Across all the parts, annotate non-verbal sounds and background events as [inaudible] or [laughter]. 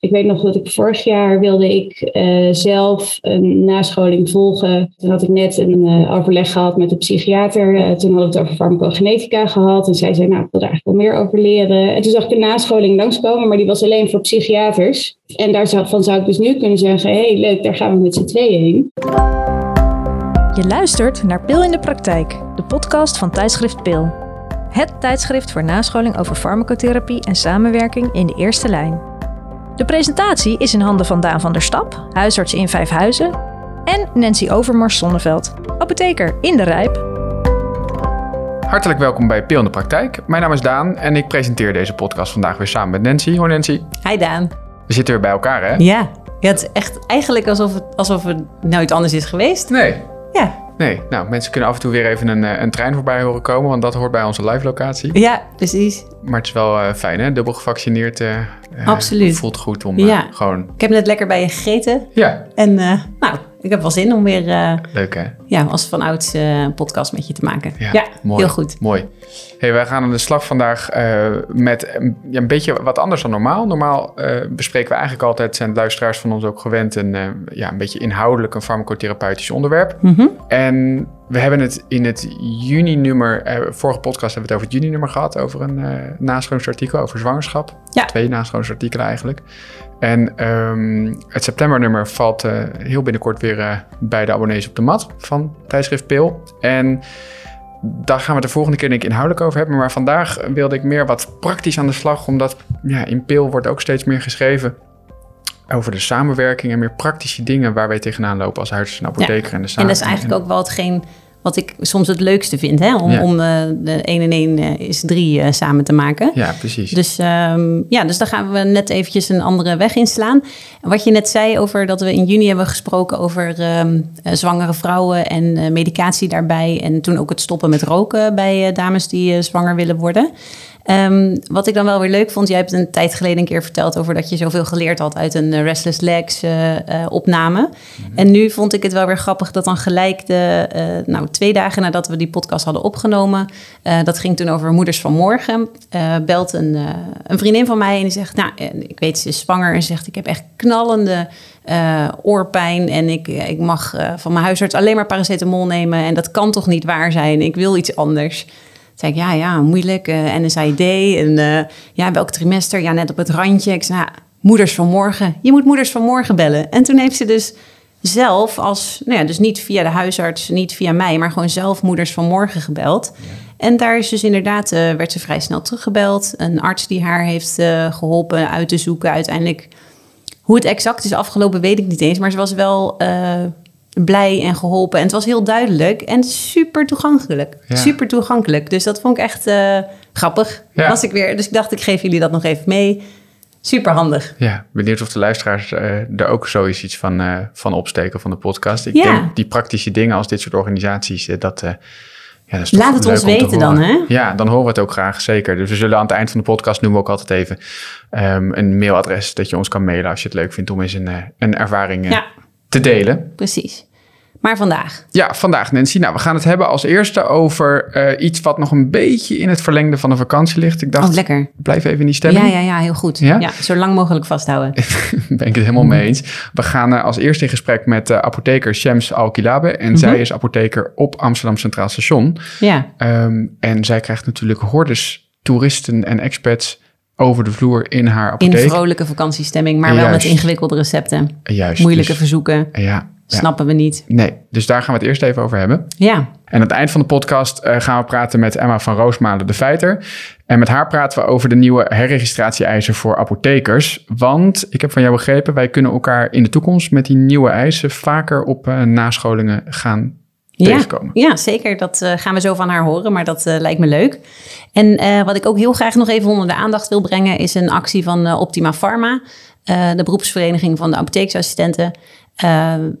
Ik weet nog dat ik vorig jaar wilde ik uh, zelf een nascholing volgen. Toen had ik net een uh, overleg gehad met de psychiater. Uh, toen hadden we het over farmacogenetica gehad. En zij zei, nou, ik wil er eigenlijk wel meer over leren. En toen zag ik een nascholing langskomen, maar die was alleen voor psychiaters. En daarvan zou ik dus nu kunnen zeggen, hey, leuk, daar gaan we met z'n tweeën heen. Je luistert naar Pil in de Praktijk, de podcast van tijdschrift Pil. Het tijdschrift voor nascholing over farmacotherapie en samenwerking in de eerste lijn. De presentatie is in handen van Daan van der Stap, huisarts in Vijfhuizen, en Nancy Overmars Zonneveld, apotheker in de Rijp. Hartelijk welkom bij Pil in de Praktijk. Mijn naam is Daan en ik presenteer deze podcast vandaag weer samen met Nancy. Hoi Nancy. Hi Daan. We zitten weer bij elkaar hè? Ja, ja het is echt eigenlijk alsof het, alsof het nou iets anders is geweest. Nee. Ja, Nee, nou, mensen kunnen af en toe weer even een, eh, een trein voorbij horen komen, want dat hoort bij onze live locatie. Ja, precies. Maar het is wel uh, fijn, hè? Dubbel gevaccineerd. Uh, Absoluut. Voelt goed om ja. gewoon... Ik heb net lekker bij je gegeten. Ja. En nou, ik heb wel zin om weer... Leuk, hè? Ja, als vanouds een podcast met je te maken. Ja, ja mooi, heel goed. Mooi. Hey, wij gaan aan de slag vandaag met ja, een beetje wat anders dan normaal. Normaal bespreken we eigenlijk altijd, zijn luisteraars van ons ook gewend, een, ja, een beetje inhoudelijk een farmacotherapeutisch onderwerp. Mm -hmm. En we hebben het in het juni-nummer, eh, vorige podcast hebben we het over het juni-nummer gehad, over een uh, nascholingsartikel over zwangerschap. Ja. Twee nascholingsartikelen eigenlijk. En um, het septembernummer valt uh, heel binnenkort weer uh, bij de abonnees op de mat van tijdschrift Pil. En daar gaan we het de volgende keer denk ik inhoudelijk over hebben. Maar vandaag wilde ik meer wat praktisch aan de slag, omdat ja, in Pil wordt ook steeds meer geschreven over de samenwerking en meer praktische dingen waar wij tegenaan lopen als huisarts en apotheker. Ja. En, de en dat is eigenlijk ook wel hetgeen wat ik soms het leukste vind, hè? om, ja. om uh, de 1 en 1 uh, is 3 uh, samen te maken. Ja, precies. Dus, um, ja, dus daar gaan we net eventjes een andere weg inslaan. Wat je net zei over dat we in juni hebben gesproken over um, zwangere vrouwen en medicatie daarbij. En toen ook het stoppen met roken bij dames die zwanger willen worden. Um, wat ik dan wel weer leuk vond, jij hebt een tijd geleden een keer verteld over dat je zoveel geleerd had uit een uh, Restless Legs uh, uh, opname. Mm -hmm. En nu vond ik het wel weer grappig dat dan gelijk de, nou, twee dagen nadat we die podcast hadden opgenomen, dat ging toen over Moeders van Morgen, belt een, een vriendin van mij en die zegt, nou, ik weet ze is zwanger en zegt, ik heb echt knallende oorpijn en ik, ik mag van mijn huisarts alleen maar paracetamol nemen en dat kan toch niet waar zijn, ik wil iets anders zei ik, ja, ja, moeilijk. Uh, NSAID en uh, ja, welk trimester? Ja, net op het randje. Ik zei, nou, moeders van morgen. Je moet moeders van morgen bellen. En toen heeft ze dus zelf als, nou ja, dus niet via de huisarts, niet via mij, maar gewoon zelf moeders van morgen gebeld. Ja. En daar is dus inderdaad, uh, werd ze vrij snel teruggebeld. Een arts die haar heeft geholpen uit te zoeken. Uiteindelijk, hoe het exact is afgelopen, weet ik niet eens. Maar ze was wel blij en geholpen. En het was heel duidelijk en super toegankelijk. Ja. Super toegankelijk. Dus dat vond ik echt uh, grappig. Ja. Was ik weer. Dus ik dacht, ik geef jullie dat nog even mee. Super handig. Ja, benieuwd of de luisteraars uh, er ook zoiets iets van, uh, van opsteken van de podcast. Ik Ja. denk die praktische dingen als dit soort organisaties, dat, ja, dat is Laat het ons weten dan, hè? Ja, dan horen we het ook graag, zeker. Dus we zullen aan het eind van de podcast noemen we ook altijd even um, een mailadres dat je ons kan mailen als je het leuk vindt om eens een, een ervaring Ja. Te delen. Precies. Maar vandaag. Ja, vandaag Nancy. Nou, we gaan het hebben als eerste over uh, iets wat nog een beetje in het verlengde van de vakantie ligt. Ik dacht, Oh, lekker. blijf even in die stelling. Ja, ja, ja, heel goed. Ja? Ja? zo lang mogelijk vasthouden. [laughs] ben ik het helemaal mee eens. We gaan uh, als eerste in gesprek met uh, apotheker Shams Al-Kilabe. En Mhm. zij is apotheker op Amsterdam Centraal Station. Ja, Um, en zij krijgt natuurlijk hordes toeristen en expats over de vloer in haar in apotheek. vrolijke vakantiestemming, maar wel met ingewikkelde recepten. Juist. Moeilijke dus- verzoeken, Ja, ja. snappen we niet. Nee, dus daar gaan we het eerst even over hebben. Ja, En aan het eind van de podcast uh, gaan we praten met Emma van Roosmalen de Feiter. En met haar praten we over de nieuwe herregistratie-eisen voor apothekers. Want ik heb van jou begrepen, wij kunnen elkaar in de toekomst met die nieuwe eisen vaker op uh, nascholingen gaan ja, tegenkomen. ja, zeker. Dat uh, gaan we zo van haar horen, maar dat uh, lijkt me leuk. En uh, wat ik ook heel graag nog even onder de aandacht wil brengen, is een actie van Optima Pharma, de beroepsvereniging van de apotheeksassistenten.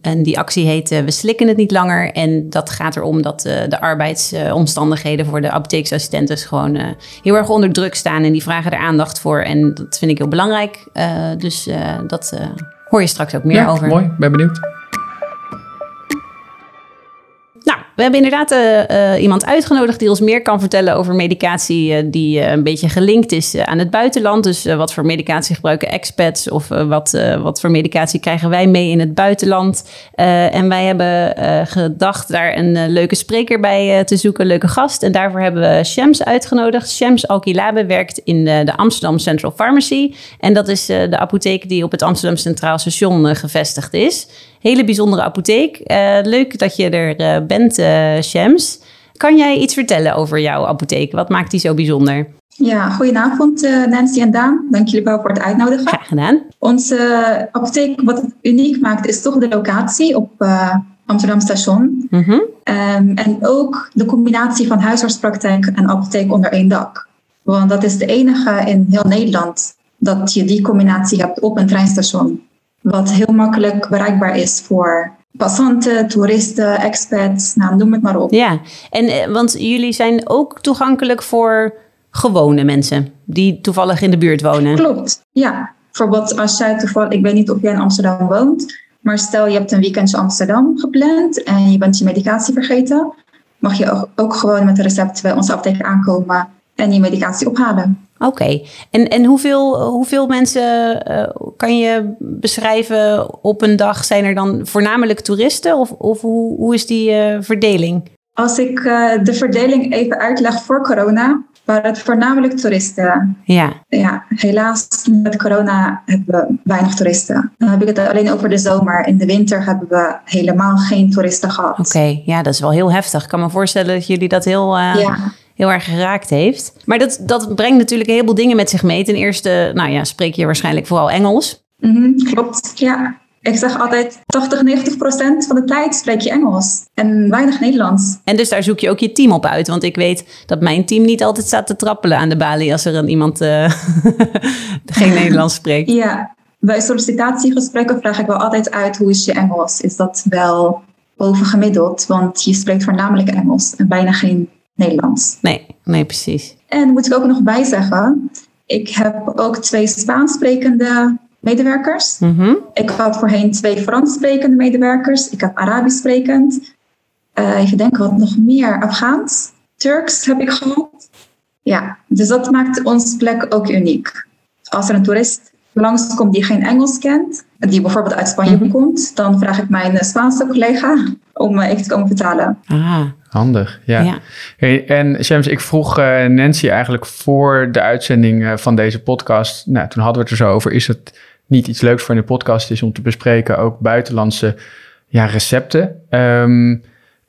En die actie heet We slikken het niet langer. En dat gaat erom dat de arbeidsomstandigheden voor de apotheeksassistenten gewoon heel erg onder druk staan. En die vragen er aandacht voor. En dat vind ik heel belangrijk. dus dat hoor je straks ook meer ja, over. Mooi, ben benieuwd. We hebben inderdaad uh, iemand uitgenodigd die ons meer kan vertellen over medicatie die een beetje gelinkt is aan het buitenland. Dus wat voor medicatie gebruiken expats of wat, wat voor medicatie krijgen wij mee in het buitenland. en wij hebben gedacht daar een leuke spreker bij te zoeken, leuke gast. En daarvoor hebben we Shams uitgenodigd. Shams Alkilabe werkt in de Amsterdam Central Pharmacy. En dat is de apotheek die op het Amsterdam Centraal Station gevestigd is. Hele bijzondere apotheek. leuk dat je er bent Shams. Kan jij iets vertellen over jouw apotheek? Wat maakt die zo bijzonder? Ja, goedenavond uh, Nancy en Daan. Dank jullie wel voor het uitnodigen. Graag gedaan. Onze apotheek, wat het uniek maakt, is toch de locatie op uh, Amsterdam Station. Mhm. Ehm, en ook de combinatie van huisartspraktijk en apotheek onder één dak. Want dat is de enige in heel Nederland dat je die combinatie hebt op een treinstation. Wat heel makkelijk bereikbaar is voor passanten, toeristen, expats, nou, noem het maar op. Ja, en eh, want jullie zijn ook toegankelijk voor gewone mensen die toevallig in de buurt wonen. Klopt, ja. Bijvoorbeeld als jij toevallig, ik weet niet of jij in Amsterdam woont, maar stel je hebt een weekendje Amsterdam gepland en je bent je medicatie vergeten, mag je ook gewoon met een recept bij onze apotheek aankomen en je medicatie ophalen. Oké, en, en hoeveel, hoeveel mensen uh, kan je beschrijven op een dag? Zijn er dan voornamelijk toeristen of, of hoe, hoe is die uh, verdeling? Als ik uh, de verdeling even uitleg voor corona, waren het voornamelijk toeristen. Ja. Ja, helaas met corona hebben we weinig toeristen. Dan heb ik het alleen over de zomer. In de winter hebben we helemaal geen toeristen gehad. Oké, ja, dat is wel heel heftig. Ik kan me voorstellen dat jullie dat heel... Ja heel erg geraakt heeft. Maar dat, dat brengt natuurlijk een heleboel dingen met zich mee. Ten eerste, nou ja, spreek je waarschijnlijk vooral Engels. Mm klopt, ja. Ik zeg altijd 80, 90 procent van de tijd spreek je Engels en weinig Nederlands. En dus daar zoek je ook je team op uit. Want ik weet dat mijn team niet altijd staat te trappelen aan de balie als er een iemand uh, [laughs] geen Nederlands spreekt. Ja, bij sollicitatiegesprekken vraag ik wel altijd uit hoe is je Engels? Is dat wel bovengemiddeld? Want je spreekt voornamelijk Engels en bijna geen Nederlands. Nee, nee, precies. En moet ik ook nog bij zeggen, ik heb ook twee Spaans sprekende medewerkers. Mm Ik had voorheen twee Frans sprekende medewerkers. Ik heb Arabisch sprekend. Uh, even denken wat nog meer. Afghaans, Turks heb ik gehad. Ja, dus dat maakt onze plek ook uniek. Als er een toerist langskomt die geen Engels kent, die bijvoorbeeld uit Spanje mhm. komt, dan vraag ik mijn Spaanse collega om uh, even te komen vertalen. Ah. Handig, ja. Hey, en Shams, ik vroeg uh, Nancy eigenlijk voor de uitzending uh, van deze podcast. Nou, toen hadden we het er zo over. Is het niet iets leuks voor in de podcast is om te bespreken ook buitenlandse ja, recepten? Um,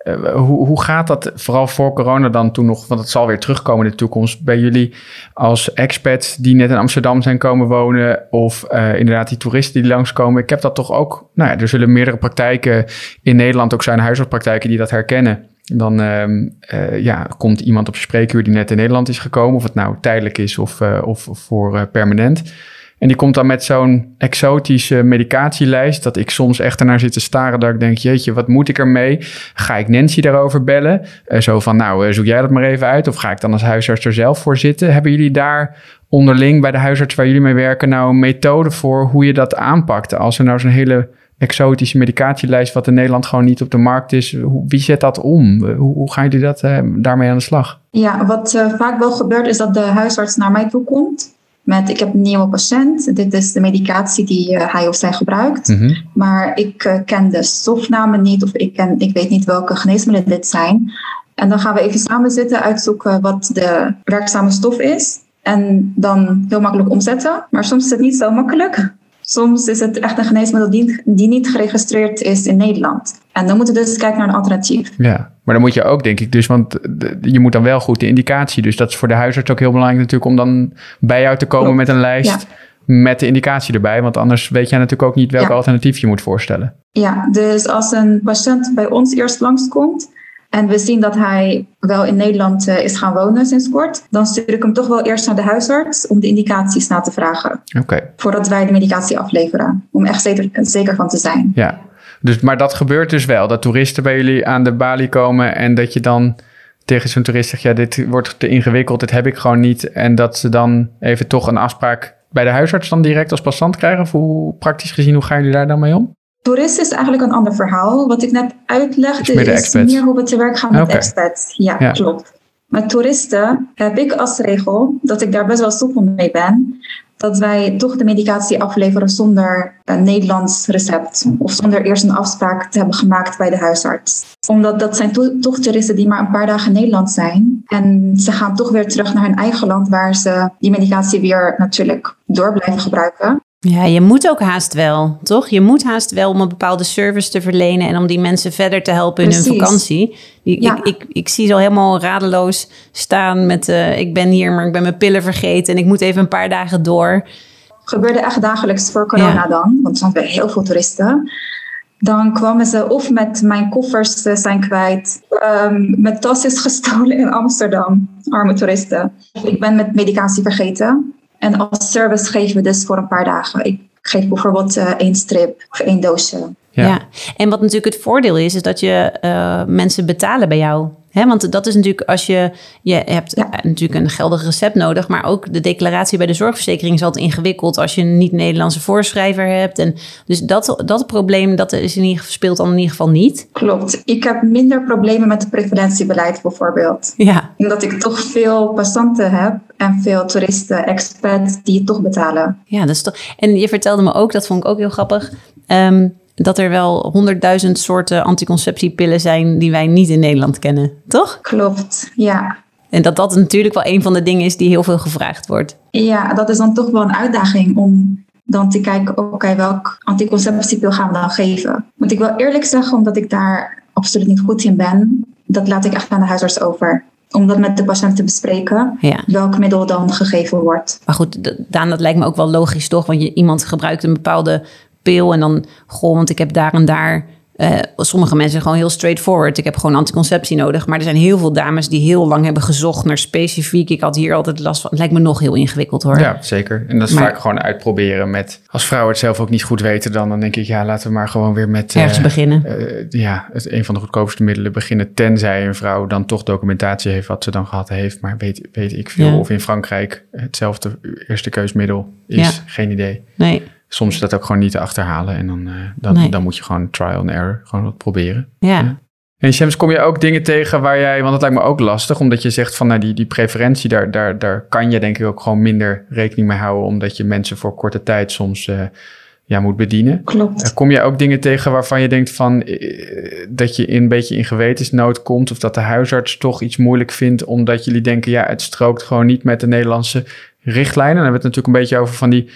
uh, hoe, hoe gaat dat vooral voor corona dan toen nog? Want het zal weer terugkomen in de toekomst. Bij jullie als expats die net in Amsterdam zijn komen wonen. Of uh, inderdaad die toeristen die langskomen. Ik heb dat toch ook. Nou ja, er zullen meerdere praktijken in Nederland ook zijn huisartspraktijken die dat herkennen dan um, uh, ja, komt iemand op spreekuur die net in Nederland is gekomen. Of het nou tijdelijk is of, uh, of voor uh, permanent. En die komt dan met zo'n exotische medicatielijst. Dat ik soms echt ernaar zit te staren. Dat ik denk, jeetje, wat moet ik ermee? Ga ik Nancy daarover bellen? zo van, nou, zoek jij dat maar even uit. Of ga ik dan als huisarts er zelf voor zitten? Hebben jullie daar onderling bij de huisarts waar jullie mee werken... nou een methode voor hoe je dat aanpakt? Als er nou zo'n hele exotische medicatielijst, wat in Nederland gewoon niet op de markt is. Wie zet dat om? Hoe, hoe gaan jullie dat, uh, daarmee aan de slag? Ja, wat uh, vaak wel gebeurt is dat de huisarts naar mij toe komt met ik heb een nieuwe patiënt, dit is de medicatie die uh, hij of zij gebruikt, mm -hmm. maar ik ken de stofnamen niet of ik, ken, ik weet niet welke geneesmiddelen dit zijn. En dan gaan we even samen zitten, uitzoeken wat de werkzame stof is en dan heel makkelijk omzetten. Maar soms is het niet zo makkelijk. Soms is het echt een geneesmiddel die, die niet geregistreerd is in Nederland. En dan moeten we dus kijken naar een alternatief. Ja, maar dan moet je ook, denk ik, dus, want je moet dan wel goed de indicatie. Dus dat is voor de huisarts ook heel belangrijk natuurlijk om dan bij jou te komen met een lijst. Met de indicatie erbij, want anders weet jij natuurlijk ook niet welk alternatief je moet voorstellen. Ja, dus als een patiënt bij ons eerst langskomt, en we zien dat hij wel in Nederland uh, is gaan wonen sinds kort. Dan stuur ik hem toch wel eerst naar de huisarts om de indicaties na te vragen. Oké. Voordat wij de medicatie afleveren. Om echt zeker, zeker van te zijn. Ja, dus, maar dat gebeurt dus wel. Dat toeristen bij jullie aan de balie komen en dat je dan tegen zo'n toerist zegt... ja, dit wordt te ingewikkeld, dit heb ik gewoon niet. En dat ze dan even toch een afspraak bij de huisarts dan direct als passant krijgen? Of hoe praktisch gezien, hoe gaan jullie daar dan mee om? Toerist is eigenlijk een ander verhaal. Wat ik net uitlegde is, meer hoe we te werk gaan met okay. expats. Ja, ja, klopt. Met toeristen heb ik als regel dat ik daar best wel soepel mee ben dat wij toch de medicatie afleveren zonder een Nederlands recept of zonder eerst een afspraak te hebben gemaakt bij de huisarts. Omdat dat zijn toch toeristen die maar een paar dagen in Nederland zijn en ze gaan toch weer terug naar hun eigen land waar ze die medicatie weer natuurlijk door blijven gebruiken. Ja, je moet ook haast wel, toch? Je moet haast wel om een bepaalde service te verlenen en om die mensen verder te helpen in hun vakantie. Ik, ik, ik, zie ze al helemaal radeloos staan met uh, ik ben hier, maar ik ben mijn pillen vergeten en ik moet even een paar dagen door. Gebeurde echt dagelijks voor corona dan, want er zijn heel veel toeristen. Dan kwamen ze of met mijn koffers eh, zijn kwijt, um, mijn tas is gestolen in Amsterdam, arme toeristen. Ik ben met medicatie vergeten. En als service geven we dus voor een paar dagen. Ik geef bijvoorbeeld uh, één strip of één doosje. Ja. en wat natuurlijk het voordeel is, is dat je uh, mensen betalen bij jou. He, want dat is natuurlijk als je, je hebt natuurlijk een geldig recept nodig, maar ook de declaratie bij de zorgverzekering is altijd ingewikkeld als je een niet-Nederlandse voorschrijver hebt. En dus dat, dat probleem dat is in ieder geval, speelt dan in ieder geval niet. Klopt. Ik heb minder problemen met het preferentiebeleid bijvoorbeeld. Ja. Omdat ik toch veel passanten heb en veel toeristen, expats die het toch betalen. Ja, dat is toch. En je vertelde me ook, dat vond ik ook heel grappig. Um, dat er wel honderdduizend soorten anticonceptiepillen zijn die wij niet in Nederland kennen, toch? Klopt, ja. En dat dat natuurlijk wel een van de dingen is die heel veel gevraagd wordt. Ja, dat is dan toch wel een uitdaging om dan te kijken, oké, welk anticonceptiepil gaan we dan geven? Moet ik wel eerlijk zeggen, omdat ik daar absoluut niet goed in ben, dat laat ik echt aan de huisarts over om dat met de patiënt te bespreken, welk middel dan gegeven wordt. Maar goed, Daan, dat lijkt me ook wel logisch toch? Want je, iemand gebruikt een bepaalde pil en dan, goh, want ik heb daar en daar uh, sommige mensen gewoon heel straightforward. Ik heb gewoon anticonceptie nodig. Maar er zijn heel veel dames die heel lang hebben gezocht naar specifiek. Ik had hier altijd last van. Het lijkt me nog heel ingewikkeld hoor. Ja, zeker. En dat is vaak gewoon uitproberen met. Als vrouwen het zelf ook niet goed weten, dan, dan denk ik, ja, laten we maar gewoon weer met. Ergens uh, beginnen. Uh, ja, het, een van de goedkoopste middelen beginnen. Tenzij een vrouw dan toch documentatie heeft wat ze dan gehad heeft. Maar weet, weet ik veel. Of in Frankrijk hetzelfde eerste keusmiddel is. Ja. Geen idee. Nee soms dat ook gewoon niet te achterhalen. En dan, uh, dan, dan moet je gewoon trial and error gewoon wat proberen. Ja. En Shams, kom je ook dingen tegen waar jij, want dat lijkt me ook lastig, omdat je zegt van nou, die, die preferentie, daar, daar, daar kan je denk ik ook gewoon minder rekening mee houden, omdat je mensen voor korte tijd soms uh, ja, moet bedienen. Klopt. Uh, kom je ook dingen tegen waarvan je denkt van dat je in, een beetje in gewetensnood komt, of dat de huisarts toch iets moeilijk vindt, omdat jullie denken, ja, het strookt gewoon niet met de Nederlandse richtlijnen. Dan hebben we het natuurlijk een beetje over van die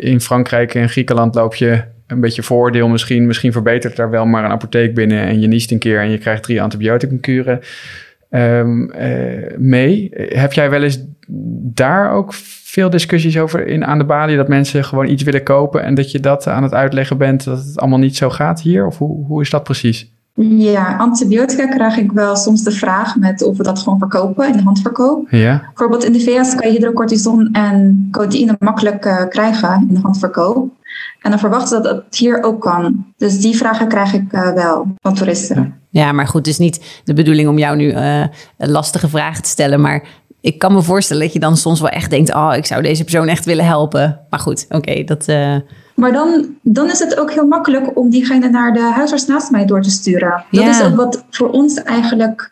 in Frankrijk en Griekenland loop je een beetje voordeel misschien. Misschien verbetert daar wel maar een apotheek binnen en je niest een keer en je krijgt drie antibioticumkuren um, mee. Heb jij wel eens daar ook veel discussies over in aan de balie dat mensen gewoon iets willen kopen en dat je dat aan het uitleggen bent dat het allemaal niet zo gaat hier? Of hoe, hoe is dat precies? Ja, antibiotica krijg ik wel soms de vraag met of we dat gewoon verkopen in de handverkoop. Ja. Bijvoorbeeld in de VS kan je hydrocortison en codeïne makkelijk uh, krijgen in de handverkoop. En dan verwachten dat het hier ook kan. Dus die vragen krijg ik uh, wel van toeristen. Ja, maar goed, het is niet de bedoeling om jou nu uh, lastige vragen te stellen. Maar ik kan me voorstellen dat je dan soms wel echt denkt: oh, ik zou deze persoon echt willen helpen. Maar goed, oké, dat. Maar dan, dan is het ook heel makkelijk om diegene naar de huisarts naast mij door te sturen. Dat is ook wat voor ons eigenlijk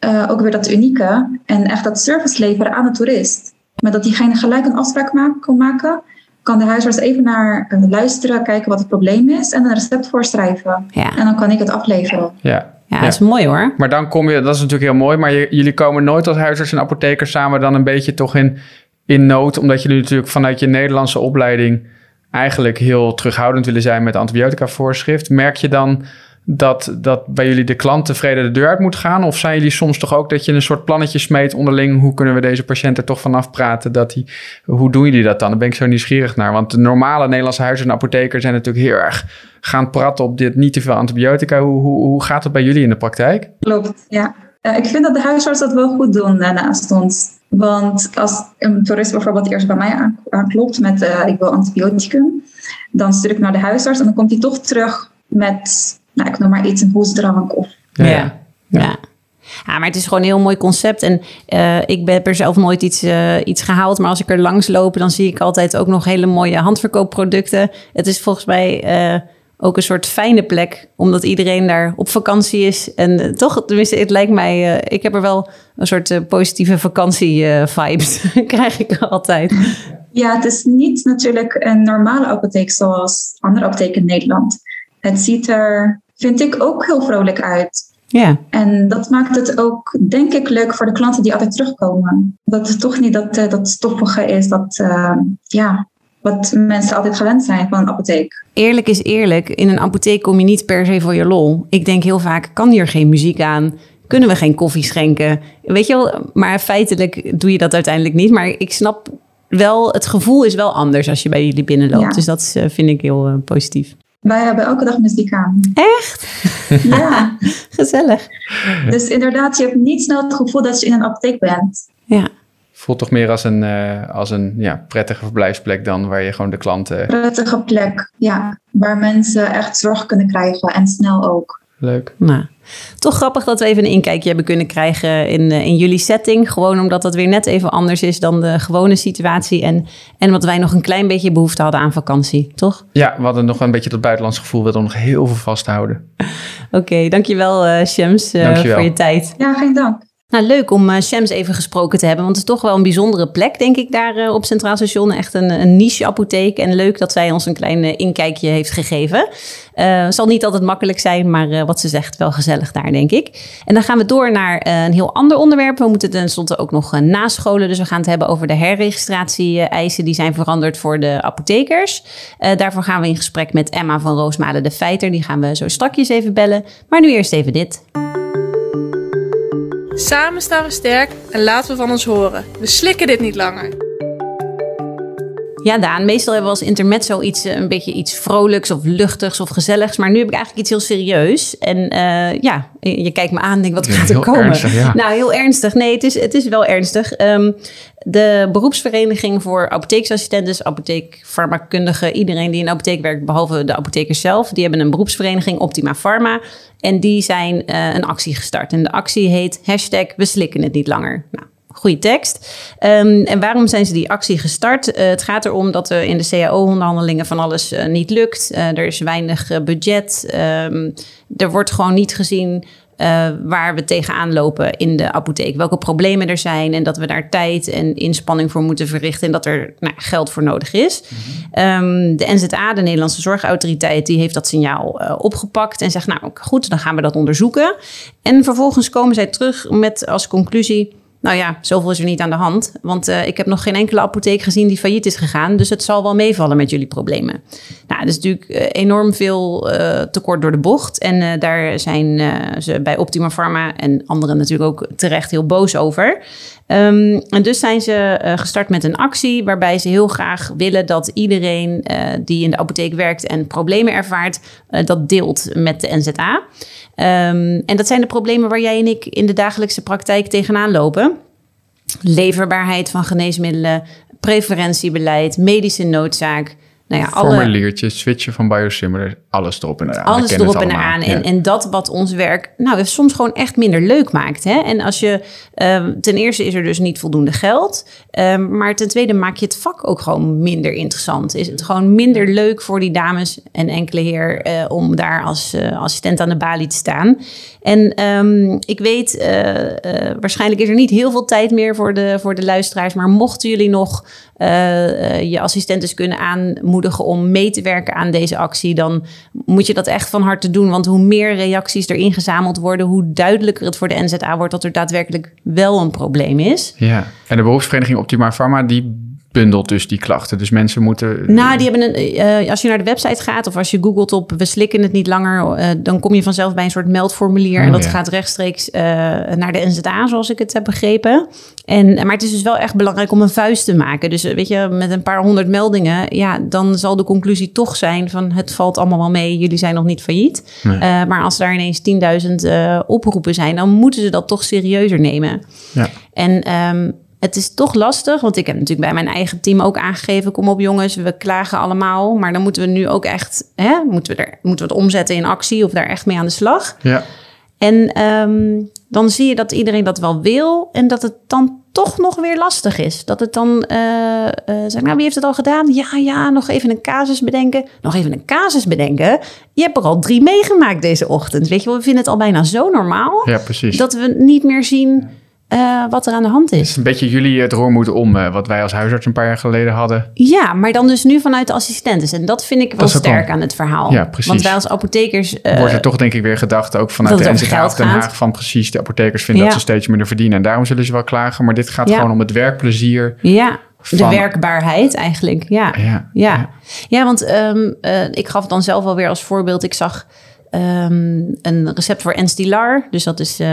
uh, ook weer dat unieke. En echt dat service leveren aan de toerist. Maar dat diegene gelijk een afspraak maak, kan maken, kan de huisarts even naar uh, luisteren, kijken wat het probleem is en een recept voorschrijven. Ja. En dan kan ik het afleveren. Ja. Ja, dat is mooi hoor. Maar dan kom je, dat is natuurlijk heel mooi, maar jullie komen nooit als huisarts en apotheker samen dan een beetje toch in, in nood, omdat jullie natuurlijk vanuit je Nederlandse opleiding eigenlijk heel terughoudend willen zijn met antibiotica voorschrift. Merk je dan dat, dat bij jullie de klant tevreden de deur uit moet gaan? Of zijn jullie soms toch ook dat je een soort plannetje smeet onderling? Hoe kunnen we deze patiënt er toch vanaf praten? Dat die, hoe doen jullie dat dan? Daar ben ik zo nieuwsgierig naar. Want de normale Nederlandse huizen en apotheker zijn natuurlijk heel erg gaan praten op dit niet te veel antibiotica. Hoe, hoe, hoe gaat het bij jullie in de praktijk? Klopt, ja. Ik vind dat de huisarts dat wel goed doen naast ons. Want als een toerist bijvoorbeeld eerst bij mij aanklopt met uh, ik wil antibioticum, dan stuur ik naar de huisarts en dan komt hij toch terug met, nou, ik noem maar iets, een hoestdrank of... Ja. ja. ja. Ja, maar het is gewoon een heel mooi concept. En uh, ik heb er zelf nooit iets, uh, iets gehaald. Maar als ik er langs loop, dan zie ik altijd ook nog hele mooie handverkoopproducten. Het is volgens mij uh, ook een soort fijne plek, omdat iedereen daar op vakantie is. En uh, toch, tenminste, het lijkt mij, uh, ik heb er wel een soort uh, positieve vakantie-vibes, [laughs] krijg ik altijd. Ja, het is niet natuurlijk een normale apotheek zoals andere apotheken in Nederland. Het ziet er, vind ik, ook heel vrolijk uit. Ja. En dat maakt het ook, denk ik, leuk voor de klanten die altijd terugkomen. Dat het toch niet dat, dat stoffige is, dat, ja, wat mensen altijd gewend zijn van een apotheek. Eerlijk is eerlijk, in een apotheek kom je niet per se voor je lol. Ik denk heel vaak, kan hier geen muziek aan? Kunnen we geen koffie schenken? Weet je wel, maar feitelijk doe je dat uiteindelijk niet. Maar ik snap wel, het gevoel is wel anders als je bij jullie binnenloopt. Ja. Dus dat uh, vind ik heel uh, positief. Wij hebben elke dag muziek aan. Echt? Ja. [laughs] Gezellig. Dus inderdaad, je hebt niet snel het gevoel dat je in een apotheek bent. Ja voelt toch meer als een, uh, als een ja, prettige verblijfsplek dan waar je gewoon de klanten. Prettige plek, ja. Waar mensen echt zorg kunnen krijgen en snel ook. Leuk. Nou, toch grappig dat we even een inkijkje hebben kunnen krijgen in, uh, in jullie setting. Gewoon omdat dat weer net even anders is dan de gewone situatie. En, en omdat wij nog een klein beetje behoefte hadden aan vakantie, toch? Ja, we hadden nog een beetje dat buitenlands gevoel. We nog heel veel vast te houden. [laughs] Oké, okay, dankjewel uh, Shams dankjewel. voor je tijd. Ja, geen dank. Nou, leuk om uh, Shams even gesproken te hebben. Want het is toch wel een bijzondere plek, denk ik, daar uh, op Centraal Station. Echt een, een niche-apotheek. En leuk dat zij ons een klein uh, inkijkje heeft gegeven. zal niet altijd makkelijk zijn, maar wat ze zegt, wel gezellig daar, denk ik. En dan gaan we door naar een heel ander onderwerp. We moeten tenslotte ook nog nascholen. Dus we gaan het hebben over de herregistratie-eisen. Die zijn veranderd voor de apothekers. daarvoor gaan we in gesprek met Emma van Roosmalen de Feiter. Die gaan we zo strakjes even bellen. Maar nu eerst even dit. Samen staan we sterk en laten we van ons horen. We slikken dit niet langer. Ja, Daan, meestal hebben we als intermezzo iets, een beetje iets vrolijks of luchtigs of gezelligs. Maar nu heb ik eigenlijk iets heel serieus. En uh, ja, je kijkt me aan en denkt, wat gaat er komen? Ernstig, ja. Nou, heel ernstig. Nee, het is, het is wel ernstig. Um, de beroepsvereniging voor apotheeksassistenten, dus apotheekfarmakundigen, iedereen die in de apotheek werkt, behalve de apothekers zelf, die hebben een beroepsvereniging, Optima Pharma. En die zijn uh, een actie gestart. En de actie heet hashtag we slikken het niet langer. Nou, goede tekst. Um, en waarom zijn ze die actie gestart? Uh, het gaat erom dat er in de CAO-onderhandelingen van alles uh, niet lukt. Uh, er is weinig budget. Um, er wordt gewoon niet gezien uh, waar we tegenaan lopen in de apotheek. Welke problemen er zijn en dat we daar tijd en inspanning voor moeten verrichten en dat er nou, geld voor nodig is. Mm-hmm. Um, de NZA, de Nederlandse Zorgautoriteit, die heeft dat signaal uh, opgepakt en zegt: Nou goed, dan gaan we dat onderzoeken. En vervolgens komen zij terug met als conclusie. Nou ja, zoveel is er niet aan de hand. Want uh, ik heb nog geen enkele apotheek gezien die failliet is gegaan. Dus het zal wel meevallen met jullie problemen. Nou, dat is natuurlijk uh, enorm veel uh, tekort door de bocht. En daar zijn ze bij Optima Pharma en anderen natuurlijk ook terecht heel boos over. Um, en dus zijn ze gestart met een actie waarbij ze heel graag willen dat iedereen die in de apotheek werkt en problemen ervaart, dat deelt met de NZA. Um, en dat zijn de problemen waar jij en ik in de dagelijkse praktijk tegenaan lopen. Leverbaarheid van geneesmiddelen, preferentiebeleid, medische noodzaak. Nou ja, Formuliertje, switchen van biosimilar, alles erop en eraan. Alles erop en eraan. Ja. En, en dat wat ons werk nou, soms gewoon echt minder leuk maakt. Hè? En als je, um, ten eerste is er dus niet voldoende geld. Um, maar ten tweede maak je het vak ook gewoon minder interessant. Is het gewoon minder leuk voor die dames en enkele heer uh, om daar als uh, assistent aan de balie te staan. En um, ik weet, uh, waarschijnlijk is er niet heel veel tijd meer voor de, voor de luisteraars. Maar mochten jullie nog je assistentes kunnen aanmoedigen om mee te werken aan deze actie, dan moet je dat echt van harte doen. Want hoe meer reacties er ingezameld worden, hoe duidelijker het voor de NZA wordt dat er daadwerkelijk wel een probleem is. Ja, en de beroepsvereniging Optima Pharma, die bundelt dus die klachten. Dus mensen moeten. Nou, die hebben een. Uh, als je naar de website gaat of als je googelt op we slikken het niet langer, uh, dan kom je vanzelf bij een soort meldformulier. Oh, en dat ja. gaat rechtstreeks uh, naar de NZA, zoals ik het heb begrepen. En, maar het is dus wel echt belangrijk om een vuist te maken. Dus weet je, met een paar honderd meldingen, ja, dan zal de conclusie toch zijn van het valt allemaal wel mee, jullie zijn nog niet failliet. Nee. maar als daar ineens 10.000 oproepen zijn, dan moeten ze dat toch serieuzer nemen. Ja. En um, het is toch lastig, want ik heb natuurlijk bij mijn eigen team ook aangegeven: kom op jongens, we klagen allemaal. Maar dan moeten we nu ook echt, hè, moeten, we er, moeten we het omzetten in actie of daar echt mee aan de slag. Ja. En um, dan zie je dat iedereen dat wel wil en dat het dan toch nog weer lastig is. Dat het dan, uh, zeg nou, wie heeft het al gedaan? Ja, ja, nog even een casus bedenken. Nog even een casus bedenken. Je hebt er al drie meegemaakt deze ochtend. Weet je wel, we vinden het al bijna zo normaal. Ja, precies. Dat we niet meer zien uh, wat er aan de hand is. Het is een beetje jullie het roer moeten om, uh, wat wij als huisarts een paar jaar geleden hadden. Ja, maar dan dus nu vanuit de assistentes. En dat vind ik wel sterk aan het verhaal. Ja, precies. Want wij als apothekers... Uh, Wordt er toch denk ik weer gedacht, ook vanuit de NZH Den Haag... van precies, de apothekers vinden ja. dat ze steeds minder verdienen. En daarom zullen ze wel klagen. Maar dit gaat ja. gewoon om het werkplezier. Ja, van... de werkbaarheid eigenlijk. Ja, ja, ja. ja. want um, ik gaf dan zelf alweer als voorbeeld. Ik zag... Um, een recept voor Enstilar. Dus dat is... Uh,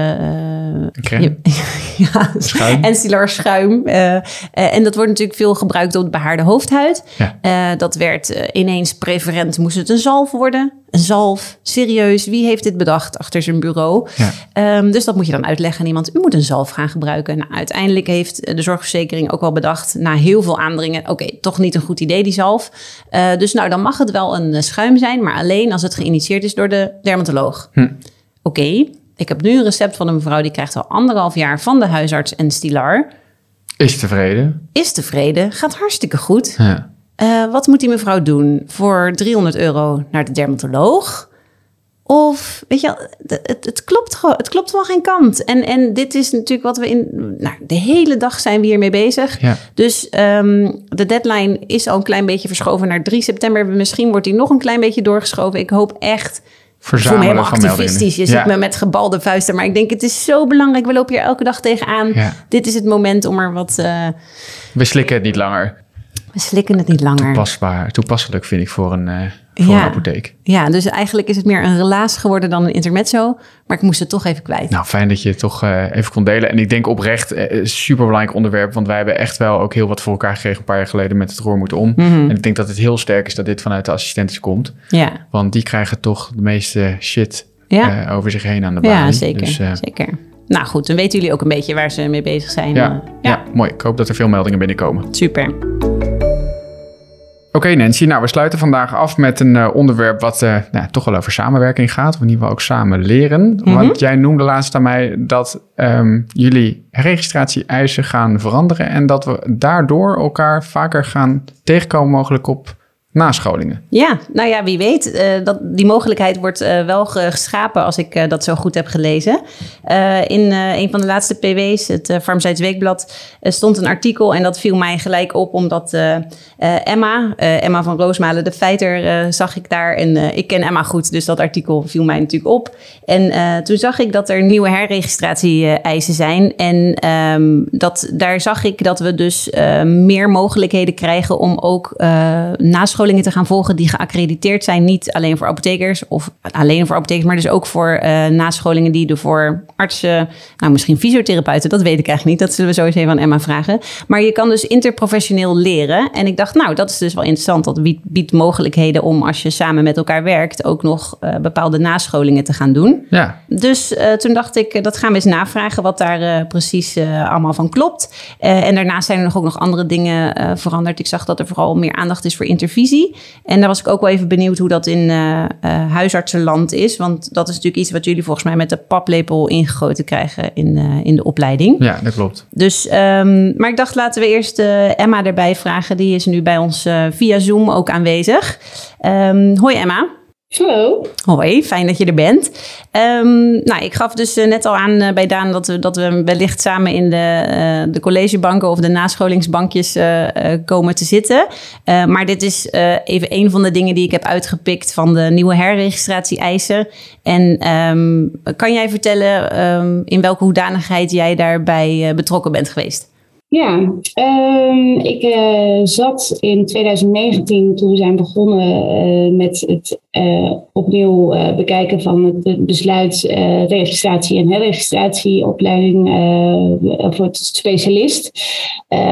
ja, schuim. Enstilar schuim. Uh, uh, en dat wordt natuurlijk veel gebruikt op de behaarde hoofdhuid. Ja. dat werd ineens preferent, moest het een zalf worden. Een zalf, serieus, wie heeft dit bedacht achter zijn bureau? Ja. Um, dus dat moet je dan uitleggen aan iemand. U moet een zalf gaan gebruiken. Nou, uiteindelijk heeft de zorgverzekering ook wel bedacht... na heel veel aandringen, oké, toch niet een goed idee die zalf. dus nou, dan mag het wel een schuim zijn... maar alleen als het geïnitieerd is door de dermatoloog. Hm. Oké, ik heb nu een recept van een mevrouw die krijgt al anderhalf jaar van de huisarts en stilar. Is tevreden. Is tevreden, gaat hartstikke goed. Ja. Uh, wat moet die mevrouw doen? Voor 300 euro naar de dermatoloog? Of, weet je, het, het, klopt gewoon, het klopt wel geen kant. En, en dit is natuurlijk wat we in, nou, de hele dag zijn we hiermee bezig. Ja. Dus um, de deadline is al een klein beetje verschoven naar 3 september. Misschien wordt die nog een klein beetje doorgeschoven. Ik hoop echt verzamelen helemaal activistisch. Je zit me met gebalde vuisten. Maar ik denk, het is zo belangrijk. We lopen hier elke dag tegenaan. Dit is het moment om er wat... Uh... We slikken het niet langer. Slikken het niet langer. Toepasbaar, toepasselijk vind ik voor een, uh, voor ja. een apotheek. Ja, dus eigenlijk is het meer een relaas geworden dan een intermezzo. Maar ik moest het toch even kwijt. Nou, fijn dat je het toch uh, even kon delen. En ik denk oprecht, uh, super belangrijk onderwerp. Want wij hebben echt wel ook heel wat voor elkaar gekregen een paar jaar geleden met het roer moeten om. Mm -hmm. En ik denk dat het heel sterk is dat dit vanuit de assistenten komt. Ja. Want die krijgen toch de meeste shit ja. over zich heen aan de baan. Ja, zeker. Dus, zeker. Nou goed, dan weten jullie ook een beetje waar ze mee bezig zijn. Ja, ja. ja mooi. Ik hoop dat er veel meldingen binnenkomen. Super. Oké Nancy, nou we sluiten vandaag af met een uh, onderwerp wat uh, nou, toch wel over samenwerking gaat. Of in ieder geval ook samen leren. Mm -hmm. Want jij noemde laatst aan mij dat um, jullie registratie-eisen gaan veranderen. En dat we daardoor elkaar vaker gaan tegenkomen mogelijk op nascholingen. Ja, nou ja, wie weet. Uh, dat, die mogelijkheid wordt uh, wel geschapen als ik uh, dat zo goed heb gelezen. in een van de laatste PW's, het Farmsites Weekblad, stond een artikel en dat viel mij gelijk op omdat Emma, Emma van Roosmalen, de feiter, zag ik daar. En ik ken Emma goed, dus dat artikel viel mij natuurlijk op. En toen zag ik dat er nieuwe herregistratie-eisen zijn. En um, dat, daar zag ik dat we dus meer mogelijkheden krijgen om ook nascholingen te gaan volgen die geaccrediteerd zijn. Niet alleen voor apothekers of alleen voor apothekers, maar dus ook voor uh, nascholingen die er voor artsen, nou misschien fysiotherapeuten, dat weet ik eigenlijk niet. Dat zullen we sowieso even aan Emma vragen. Maar je kan dus interprofessioneel leren. En ik dacht, nou, dat is dus wel interessant. Dat biedt, biedt mogelijkheden om als je samen met elkaar werkt, ook nog uh, bepaalde nascholingen te gaan doen. Ja. Dus uh, toen dacht ik, dat gaan we eens navragen wat daar precies allemaal van klopt. en daarnaast zijn er nog ook nog andere dingen veranderd. Ik zag dat er vooral meer aandacht is voor intervisie en daar was ik ook wel even benieuwd hoe dat in uh, uh, huisartsenland is. Want dat is natuurlijk iets wat jullie volgens mij met de paplepel ingegoten krijgen in, uh, in de opleiding. Ja, dat klopt. Dus, um, maar ik dacht laten we eerst Emma erbij vragen. Die is nu bij ons via Zoom ook aanwezig. Um, hoi Emma. Hallo. Hoi, fijn dat je er bent. Um, nou, ik gaf dus uh, net al aan uh, bij Daan dat we, dat we wellicht samen in de, uh, de collegebanken of de nascholingsbankjes komen te zitten. maar dit is even een van de dingen die ik heb uitgepikt van de nieuwe herregistratie-eisen. En um, kan jij vertellen um, in welke hoedanigheid jij daarbij betrokken bent geweest? Ja, um, ik uh, zat in 2019 toen we zijn begonnen uh, met het uh, opnieuw bekijken van het besluit registratie en herregistratieopleiding voor het specialist,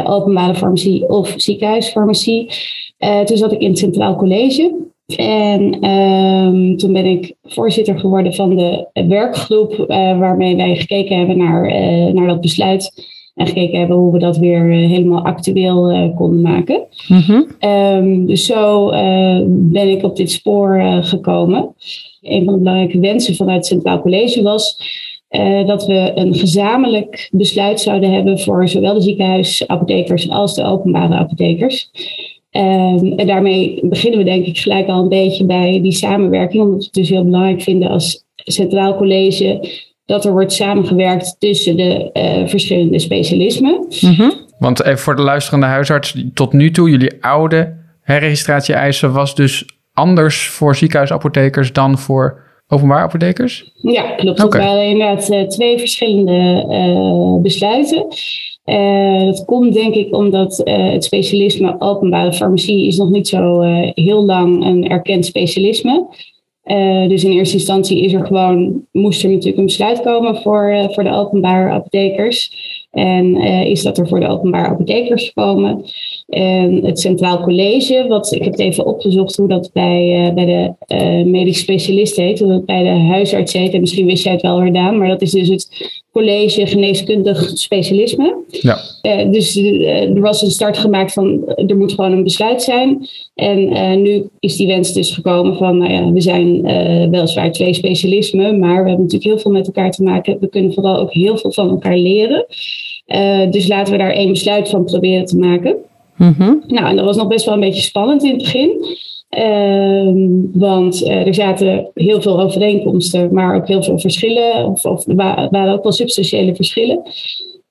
openbare farmacie of ziekenhuisfarmacie. toen zat ik in het Centraal College. En um, toen ben ik voorzitter geworden van de werkgroep waarmee wij gekeken hebben naar, naar dat besluit en gekeken hebben hoe we dat weer eh, helemaal actueel uh, konden maken. Mm um, dus zo uh, ben ik op dit spoor gekomen. Een van de belangrijke wensen vanuit het Centraal College was dat we een gezamenlijk besluit zouden hebben voor zowel de ziekenhuisapothekers als de openbare apothekers. Ehm, en daarmee beginnen we denk ik gelijk al een beetje bij die samenwerking, omdat we het dus heel belangrijk vinden als Centraal College dat er wordt samengewerkt tussen de uh, verschillende specialismen. Mm Want even voor de luisterende huisarts, tot nu toe, jullie oude herregistratie-eisen was dus anders voor ziekenhuisapothekers dan voor openbaar apothekers? Ja, klopt. Okay. Dat waren inderdaad uh, twee verschillende uh, besluiten. Uh, dat komt denk ik omdat het specialisme openbare farmacie is nog niet zo heel lang een erkend specialisme. Uh, dus in eerste instantie is er gewoon, moest er natuurlijk een besluit komen voor, uh, voor de openbare apothekers. En uh, is dat er voor de openbare apothekers gekomen. En het Centraal College, wat ik heb het even opgezocht hoe dat bij, bij de medisch specialist heet, hoe dat bij de huisarts heet. En misschien wist jij het wel, gedaan, maar dat is dus het college geneeskundig specialisme. Ja. Uh, dus uh, er was een start gemaakt van er moet gewoon een besluit zijn. En uh, nu is die wens dus gekomen van nou ja, we zijn weliswaar twee specialismen, maar we hebben natuurlijk heel veel met elkaar te maken. We kunnen vooral ook heel veel van elkaar leren. dus laten we daar één besluit van proberen te maken. Mm -hmm. Nou, en dat was nog best wel een beetje spannend in het begin. Ehm, want uh, er zaten heel veel overeenkomsten, maar ook heel veel verschillen. Of, of waren ook wel substantiële verschillen.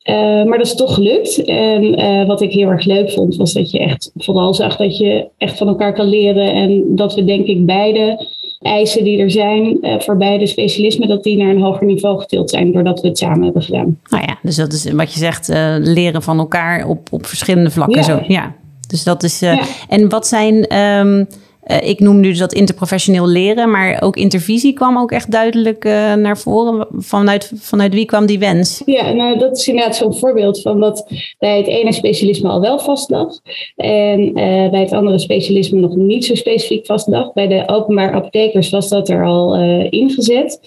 Uh, maar dat is toch gelukt. En uh, wat ik heel erg leuk vond, was dat je echt vooral zag dat je echt van elkaar kan leren. En dat we denk ik beide eisen die er zijn voor beide specialismen, dat die naar een hoger niveau getild zijn doordat we het samen hebben gedaan. Nou ja, dus dat is wat je zegt, leren van elkaar op, op verschillende vlakken. Ja. Zo, ja. Dus dat is. Ja. En wat zijn. Um, uh, ik noem nu dus dat interprofessioneel leren, maar ook intervisie kwam ook echt duidelijk uh, naar voren. Vanuit, vanuit wie kwam die wens? Ja, nou dat is inderdaad zo'n voorbeeld van dat bij het ene specialisme al wel vast lag. En uh, bij het andere specialisme nog niet zo specifiek vast lag. Bij de openbaar apothekers was dat er al ingezet.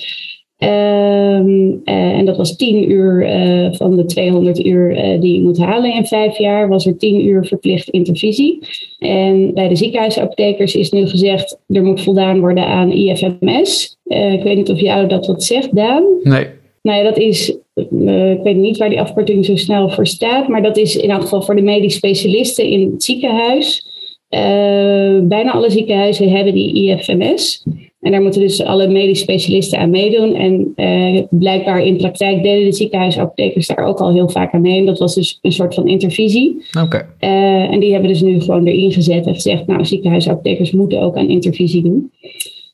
Um, uh, en dat was 10 uur uh, van de 200 uur uh, die je moet halen in vijf jaar, was er 10 uur verplicht intervisie. En bij de ziekenhuisapothekers is nu gezegd, er moet voldaan worden aan IFMS. ik weet niet of jou dat wat zegt, Daan? Nee. Nou ja, dat is, ik weet niet waar die afkorting zo snel voor staat, maar dat is in elk geval voor de medisch specialisten in het ziekenhuis. bijna alle ziekenhuizen hebben die IFMS. En daar moeten dus alle medisch specialisten aan meedoen. En uh, blijkbaar in praktijk deden de ziekenhuisapothekers daar ook al heel vaak aan mee. En dat was dus een soort van intervisie. Oké. Uh, en die hebben dus nu gewoon erin gezet en gezegd, nou, ziekenhuisapothekers moeten ook aan intervisie doen.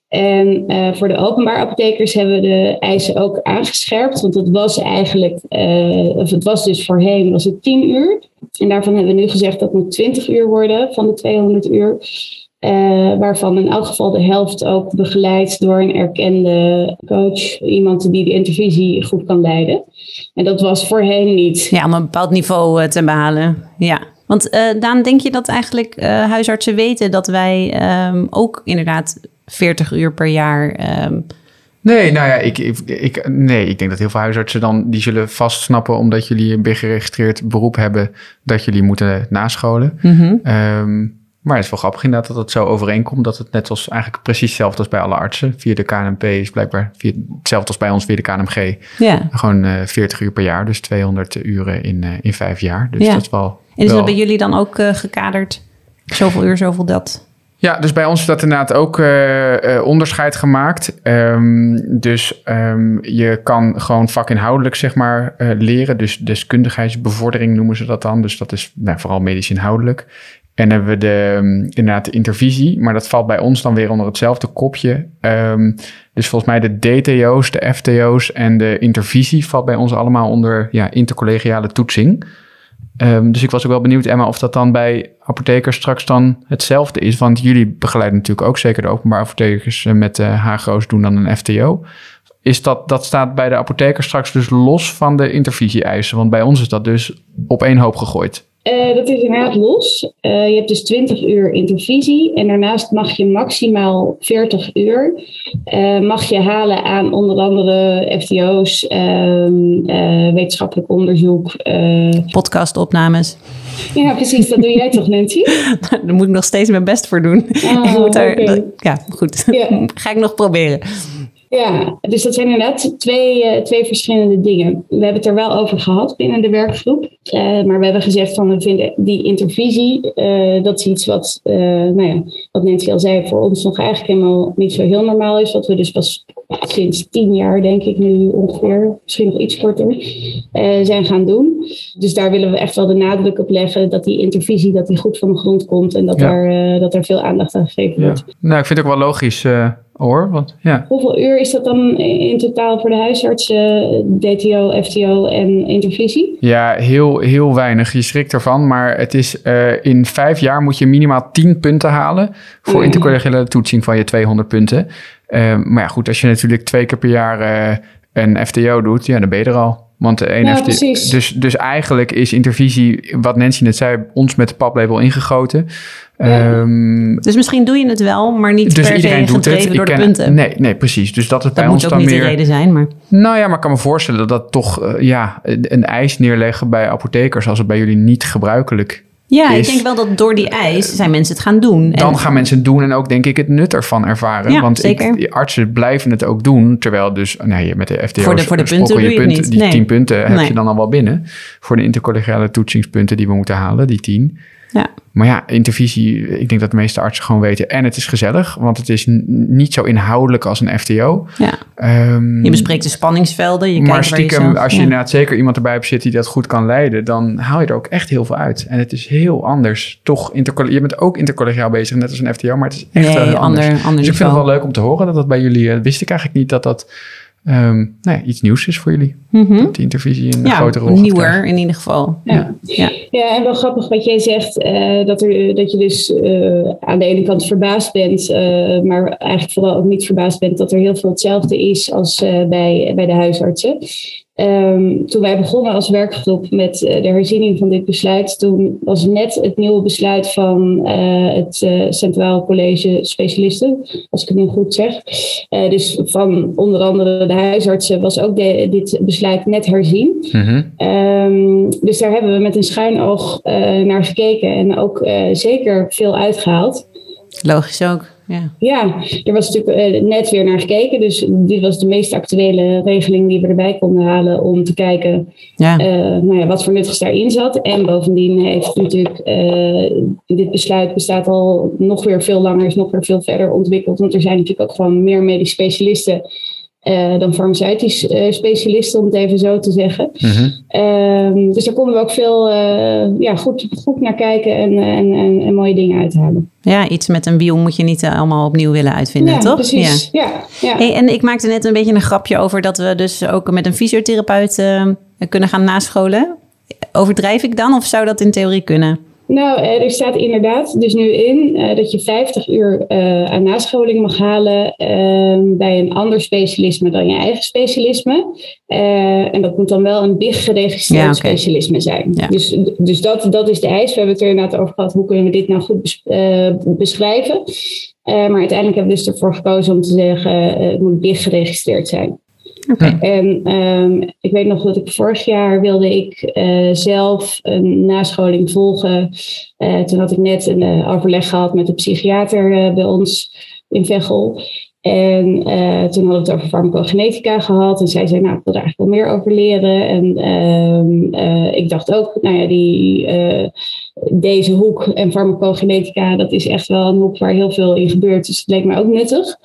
En uh, voor de openbaar apothekers hebben we de eisen ook aangescherpt. Want het was eigenlijk, of het was dus voorheen, was het 10 uur. En daarvan hebben we nu gezegd dat het moet 20 uur worden van de 200 uur. Uh, waarvan in elk geval de helft ook begeleid door een erkende coach. Iemand die de intervisie goed kan leiden. En dat was voorheen niet. Ja, om een bepaald niveau uh, te behalen. Ja. Want uh, Daan, denk je dat eigenlijk huisartsen weten dat wij um, ook inderdaad 40 uur per jaar... Um, Nee, nou ja, ik, ik, ik, nee, ik denk dat heel veel huisartsen dan, die zullen vast snappen, omdat jullie een geregistreerd beroep hebben, dat jullie moeten nascholen. Mm -hmm. um, maar het is wel grappig inderdaad dat het zo overeenkomt. Dat het net als eigenlijk precies hetzelfde als bij alle artsen. Via de KNP is blijkbaar via, hetzelfde als bij ons via de KNMG. Ja. Gewoon uh, eh, 40 uur per jaar. Dus 200 uren in, uh, in vijf jaar. Dus ja. dat is wel... En is dat bij jullie dan ook uh, gekaderd? Zoveel uur, zoveel dat? Ja, dus bij ons is dat inderdaad ook onderscheid gemaakt. Um, dus um, je kan gewoon vakinhoudelijk zeg maar leren. Dus deskundigheidsbevordering noemen ze dat dan. Dus dat is nou, vooral medisch inhoudelijk. En hebben we de, um, inderdaad de intervisie, maar dat valt bij ons dan weer onder hetzelfde kopje. Um, dus volgens mij de DTO's, de FTO's en de intervisie valt bij ons allemaal onder ja, intercollegiale toetsing. Um, dus ik was ook wel benieuwd, Emma, of dat dan bij apothekers straks dan hetzelfde is. Want jullie begeleiden natuurlijk ook zeker de openbare apothekers met de HGO's doen dan een FTO. Is dat, dat staat bij de apothekers straks dus los van de intervisie-eisen? Want bij ons is dat dus op één hoop gegooid. Uh, dat is inderdaad los. Uh, je hebt dus 20 uur intervisie en daarnaast mag je maximaal 40 uur uh, mag je halen aan onder andere FTO's, ehm, wetenschappelijk onderzoek. Podcastopnames. Ja, precies. Dat doe jij toch, Nancy? [laughs] daar moet ik nog steeds mijn best voor doen. Oh, ik moet daar, okay. ja, goed. [laughs] Ga ik nog proberen. Ja, dus dat zijn inderdaad twee, uh, twee verschillende dingen. We hebben het er wel over gehad binnen de werkgroep. Uh, maar we hebben gezegd van we vinden die intervisie, uh, dat is iets wat, nou ja, wat Nancy al zei, voor ons nog eigenlijk helemaal niet zo heel normaal is. Wat we dus pas sinds tien jaar, denk ik nu ongeveer, misschien nog iets korter, zijn gaan doen. Dus daar willen we echt wel de nadruk op leggen dat die intervisie dat die goed van de grond komt en dat, ja. er, dat er veel aandacht aan gegeven wordt. Ja. Nou, ik vind het ook wel logisch hoor. Want, ja. Hoeveel uur is dat dan in totaal voor de huisartsen, DTO, FTO en intervisie? Ja, heel, heel weinig. Je schrikt ervan. Maar het is uh, in vijf jaar moet je minimaal 10 punten halen voor oh, intercollegiale toetsing van je 200 punten. Uh, maar ja, goed, als je natuurlijk twee keer per jaar uh, een FTO doet, ja, dan ben je er al. Want de een ja, heeft precies. dus, dus eigenlijk is intervisie, wat Nancy net zei, ons met de paplepel ingegoten. Ja. Um, dus misschien doe je het wel, maar niet dus per iedereen se doet het. door de punten. Nee, nee, precies. Dus dat het dat bij moet ons ook dan niet meer. de reden zijn, maar. Nou ja, maar ik kan me voorstellen dat dat toch uh, ja, een eis neerleggen bij apothekers als het bij jullie niet gebruikelijk ja, is. ik denk wel dat door die eis zijn mensen het gaan doen. Dan en, gaan mensen het doen en ook denk ik het nut ervan ervaren. Ja, Want zeker. Ik, artsen blijven het ook doen. Terwijl dus nee, met de FTO's Voor de- voor de punten je het niet. Die Nee. 10 punten heb Nee. je dan al wel binnen. Voor de intercollegiale toetsingspunten die we moeten halen, die 10. Ja. Maar ja, intervisie, ik denk dat de meeste artsen gewoon weten. En het is gezellig, want het is niet zo inhoudelijk als een FTO. ja. Ehm, Je bespreekt de spanningsvelden, je maar kijkt waar je stiekem, als je ja. inderdaad zeker iemand erbij hebt zitten die dat goed kan leiden, dan haal je er ook echt heel veel uit. En het is heel anders. Toch, je bent ook intercollegiaal bezig, net als een FTO, maar het is echt Nee, wel heel anders. ander- ander dus ik vind het wel leuk om te horen dat dat bij jullie, eh, wist ik eigenlijk niet dat dat ehm, nou ja, iets nieuws is voor jullie. Mhm. Dat die intervisie een ja, grote rol nieuwer in ieder geval. Ja. Ja. Ja, en wel grappig wat jij zegt, eh, dat, er, dat je dus eh, aan de ene kant verbaasd bent, eh, maar eigenlijk vooral ook niet verbaasd bent dat er heel veel hetzelfde is als eh, bij, bij de huisartsen. Ehm, toen wij begonnen als werkgroep met eh, de herziening van dit besluit, toen was net het nieuwe besluit van eh, het eh, Centraal College Specialisten, als ik het nu goed zeg. Eh, dus van onder andere de huisartsen was ook de- dit besluit net herzien. Mhm. Ehm, dus daar hebben we met een schuin oog eh, naar gekeken en ook eh, zeker veel uitgehaald. Logisch ook. Ja. Ja, er was natuurlijk eh, net weer naar gekeken. Dus dit was de meest actuele regeling die we erbij konden halen om te kijken Ja. eh, nou ja, wat voor nuttigs daarin zat. En bovendien heeft natuurlijk eh, dit besluit bestaat al nog weer veel langer, is nog weer veel verder ontwikkeld. Want er zijn natuurlijk ook gewoon meer medisch specialisten eh, dan farmaceutisch eh, specialisten, om het even zo te zeggen. Mhm. Ehm, dus daar konden we ook veel eh, ja, goed, goed naar kijken en, en, en, en mooie dingen uithalen. ja, iets met een wiel moet je niet allemaal opnieuw willen uitvinden, ja, toch? precies. Ja. Ja, Hey, en ik maakte net een beetje een grapje over dat we dus ook met een fysiotherapeut eh, kunnen gaan nascholen. Overdrijf ik dan of zou dat in theorie kunnen? Nou, eh, er staat inderdaad dus nu in eh, dat je 50 uur eh, aan nascholing mag halen eh, bij een ander specialisme dan je eigen specialisme. En dat moet dan wel een BIG geregistreerd Ja, specialisme zijn. Ja. Dus, dus dat, dat is de eis. We hebben het er inderdaad over gehad, hoe kunnen we dit nou goed bes- beschrijven. Maar uiteindelijk hebben we dus ervoor gekozen om te zeggen, het moet BIG geregistreerd zijn. En ehm, ik weet nog dat ik vorig jaar wilde ik eh, zelf een nascholing volgen. Eh, toen had ik net een eh, overleg gehad met de psychiater bij ons in Veghel. En toen hadden we het over farmacogenetica gehad. En zij zei, nou, ik wil daar eigenlijk wel meer over leren. En ehm, eh, ik dacht ook, nou ja, die, deze hoek en farmacogenetica, dat is echt wel een hoek waar heel veel in gebeurt. Dus het leek mij ook nuttig.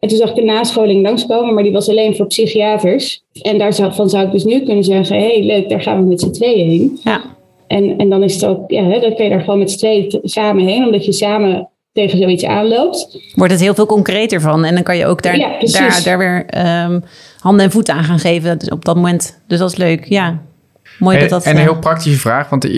En toen zag ik een nascholing langskomen, maar die was alleen voor psychiaters. En daarvan zou ik dus nu kunnen zeggen, hé hey, leuk, daar gaan we met z'n tweeën heen. Ja. En, en dan is het ook, ja, hè, dan kun je daar gewoon met z'n tweeën t- samen heen, omdat je samen tegen zoiets aanloopt. Wordt het heel veel concreter van. En dan kan je ook daar, Ja, daar, daar weer ehm, handen en voeten aan gaan geven dus op dat moment. Dus dat is leuk, ja. Mooi En, dat dat... en een eh, heel praktische vraag, want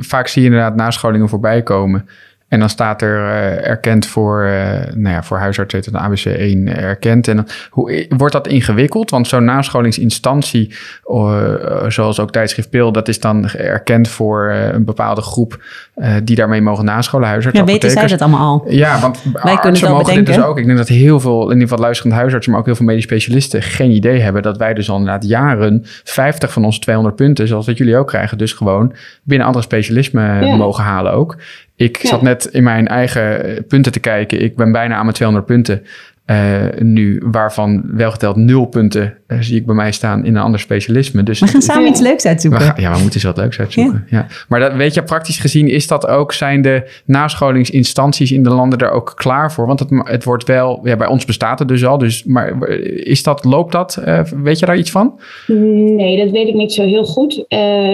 vaak zie je inderdaad nascholingen voorbij komen. En dan staat er eh, erkend voor, eh, nou ja, voor huisarts heet het een ABC1 erkend. En dan, hoe, wordt dat ingewikkeld? Want zo'n nascholingsinstantie, eh, zoals ook tijdschrift Pil, dat is dan erkend voor eh, een bepaalde groep eh, die daarmee mogen nascholen. Huisartsen, ja, weten zij dat allemaal al? Ja, want kunnen het mogen dit dus ook. Ik denk dat heel veel, in ieder geval luisterend huisartsen, maar ook heel veel medisch specialisten geen idee hebben dat wij dus al inderdaad jaren 50 van onze 200 punten, zoals wat jullie ook krijgen, dus gewoon binnen andere specialismen Ja. mogen halen ook. Ik zat net in mijn eigen punten te kijken. Ik ben bijna aan mijn 200 punten. Uh, nu, waarvan wel geteld nul punten uh, zie ik bij mij staan in een ander specialisme. Dus we gaan samen iets leuks uitzoeken. We gaan, ja, we moeten eens wat leuks uitzoeken. Ja. ja. Maar dat, weet je, praktisch gezien is dat ook, zijn de nascholingsinstanties in de landen daar ook klaar voor? Want het, het wordt wel, ja, bij ons bestaat het dus al. Dus, maar is dat, loopt dat? Uh, weet je daar iets van? Nee, dat weet ik niet zo heel goed.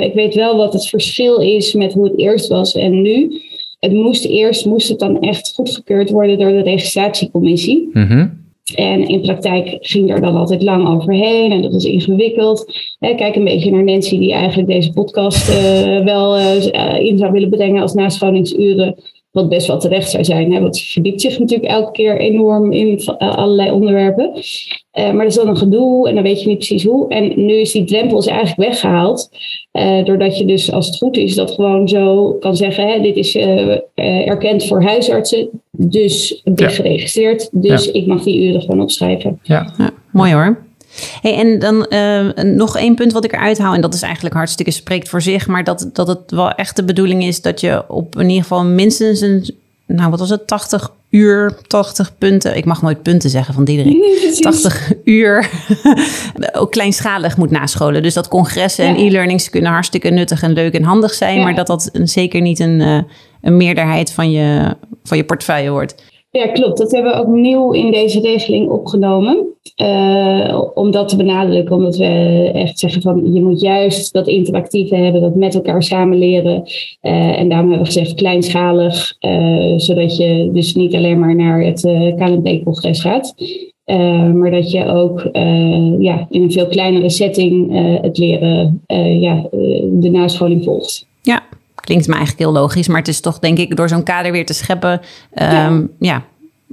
ik weet wel wat het verschil is met hoe het eerst was en nu het moest eerst moest het dan echt goedgekeurd worden door de registratiecommissie. Mm En in praktijk ging er dan altijd lang overheen en dat was ingewikkeld. Kijk een beetje naar Nancy, die eigenlijk deze podcast uh, wel uh, in zou willen brengen als nascholingsuren. Wat best wel terecht zou zijn, hè? want ze verdiept zich natuurlijk elke keer enorm in allerlei onderwerpen. Uh, maar dat is dan een gedoe en dan weet je niet precies hoe. En nu is die drempel eigenlijk weggehaald. Uh, doordat je dus, als het goed is, dat gewoon zo kan zeggen: hè, dit is uh, erkend voor huisartsen, dus ben geregistreerd. Dus ja. ik mag die uren gewoon opschrijven. Ja, ja mooi hoor. Hey, en dan nog één punt wat ik eruit haal, en dat is eigenlijk hartstikke spreekt voor zich, maar dat, dat het wel echt de bedoeling is dat je op in ieder geval minstens een, nou wat was het, 80 uur, 80 punten. Ik mag nooit punten zeggen van Diederik. 80 uur [laughs] ook kleinschalig moet nascholen. Dus dat congressen en e-learnings kunnen hartstikke nuttig en leuk en handig zijn. Maar dat dat zeker niet een, uh, een meerderheid van je, van je portefeuille wordt. Ja, klopt. Dat hebben we ook nieuw in deze regeling opgenomen. Uh, om dat te benadrukken, omdat we echt zeggen van je moet juist dat interactieve hebben, dat met elkaar samen leren. Uh, en daarom hebben we gezegd kleinschalig, uh, zodat je dus niet alleen maar naar het KNP-congres gaat. maar dat je ook ja, in een veel kleinere setting het leren, ja, de nascholing volgt. Klinkt me eigenlijk heel logisch. Maar het is toch, denk ik, door zo'n kader weer te scheppen. Um, ja. ja.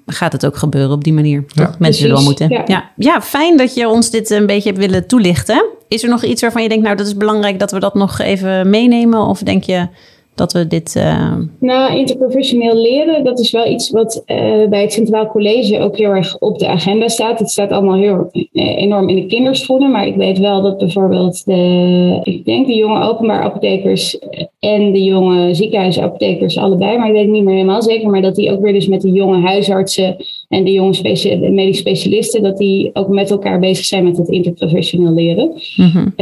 gaat het ook gebeuren op die manier. Ja. Toch? Mensen zullen wel moeten. Ja. ja. Ja. fijn dat je ons dit een beetje hebt willen toelichten. Is er nog iets waarvan je denkt, nou, dat is belangrijk dat we dat nog even meenemen? Of denk je, dat we dit. Uh... Nou, interprofessioneel leren, dat is wel iets wat uh, bij het Centraal College ook heel erg op de agenda staat. Het staat allemaal heel uh, enorm in de kinderschoenen, maar ik weet wel dat bijvoorbeeld de, ik denk de jonge openbaar apothekers en de jonge ziekenhuisapothekers allebei, maar ik weet het niet meer helemaal zeker, maar dat die ook weer dus met de jonge huisartsen en de jonge specia medisch specialisten, dat die ook met elkaar bezig zijn met het interprofessioneel leren. Mm -hmm.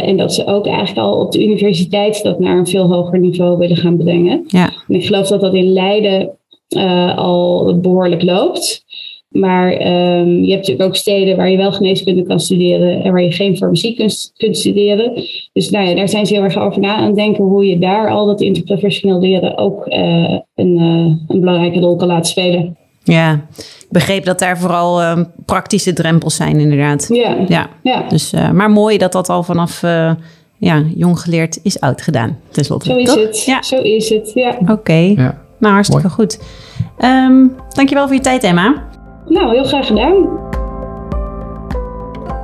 en dat ze ook eigenlijk al op de universiteit dat naar een veel hoger niveau willen gaan brengen. Ja. En ik geloof dat dat in Leiden uh, al behoorlijk loopt. Maar um, je hebt natuurlijk ook steden waar je wel geneeskunde kan studeren en waar je geen farmacie kunt, kunt studeren. Dus nou ja, daar zijn ze heel erg over na aan het denken hoe je daar al dat interprofessioneel leren ook uh, een, uh, een belangrijke rol kan laten spelen. Ja, ik begreep dat daar vooral uh, praktische drempels zijn, inderdaad. Ja. ja. ja. Dus, uh, maar mooi dat dat al vanaf uh, ja, jong geleerd is oud gedaan, tenslotte. Zo is Toch? het. Ja. Zo is het, ja. Oké, okay. ja. nou hartstikke mooi. goed. Um, dankjewel voor je tijd, Emma. Nou, heel graag gedaan.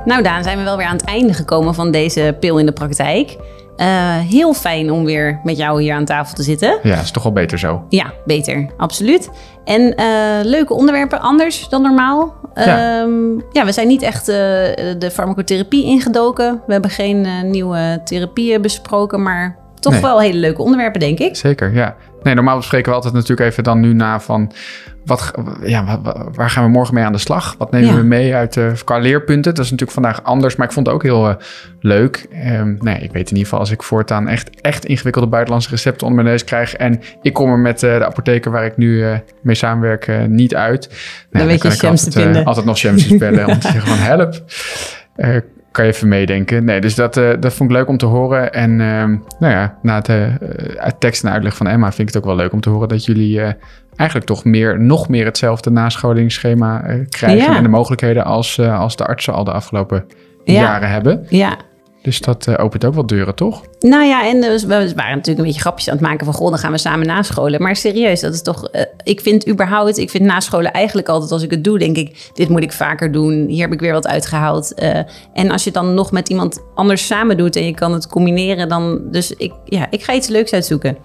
Nou, Daan, zijn we wel weer aan het einde gekomen van deze pil in de praktijk. Uh, heel fijn om weer met jou hier aan tafel te zitten. Ja, is toch wel beter zo. Ja, beter, absoluut. En uh, leuke onderwerpen, anders dan normaal. Ja, um, ja we zijn niet echt uh, de farmacotherapie ingedoken. We hebben geen nieuwe therapieën besproken, maar toch nee. wel hele leuke onderwerpen, denk ik. Zeker, ja. Nee, normaal bespreken we altijd natuurlijk even dan nu na van... Wat, ja, waar gaan we morgen mee aan de slag? Wat nemen ja. we mee uit uh, qua leerpunten? Dat is natuurlijk vandaag anders, maar ik vond het ook heel uh, leuk. Um, nee, ik weet in ieder geval als ik voortaan echt, echt ingewikkelde buitenlandse recepten onder mijn neus krijg... en ik kom er met uh, de apotheker waar ik nu mee samenwerk niet uit... Nee, dan, weet je Shams te vinden. altijd nog Shams te spellen om te zeggen [laughs] van help kan je even meedenken. Nee, dus dat, uh, dat vond ik leuk om te horen. En uh, nou ja, na het, uh, tekst en uitleg van Emma vind ik het ook wel leuk om te horen dat jullie eigenlijk toch meer, nog meer hetzelfde nascholingsschema krijgen ja. en de mogelijkheden als, als de artsen al de afgelopen ja. jaren hebben. Ja. Dus dat uh, opent ook wel deuren, toch? Nou ja, en we waren natuurlijk een beetje grapjes aan het maken van... goh, dan gaan we samen nascholen. Maar serieus, dat is toch... Uh, ik vind überhaupt, ik vind nascholen eigenlijk altijd als ik het doe... denk ik, dit moet ik vaker doen. Hier heb ik weer wat uitgehaald. En als je dan nog met iemand anders samen doet... en je kan het combineren, dan... Dus ik, ja, ik ga iets leuks uitzoeken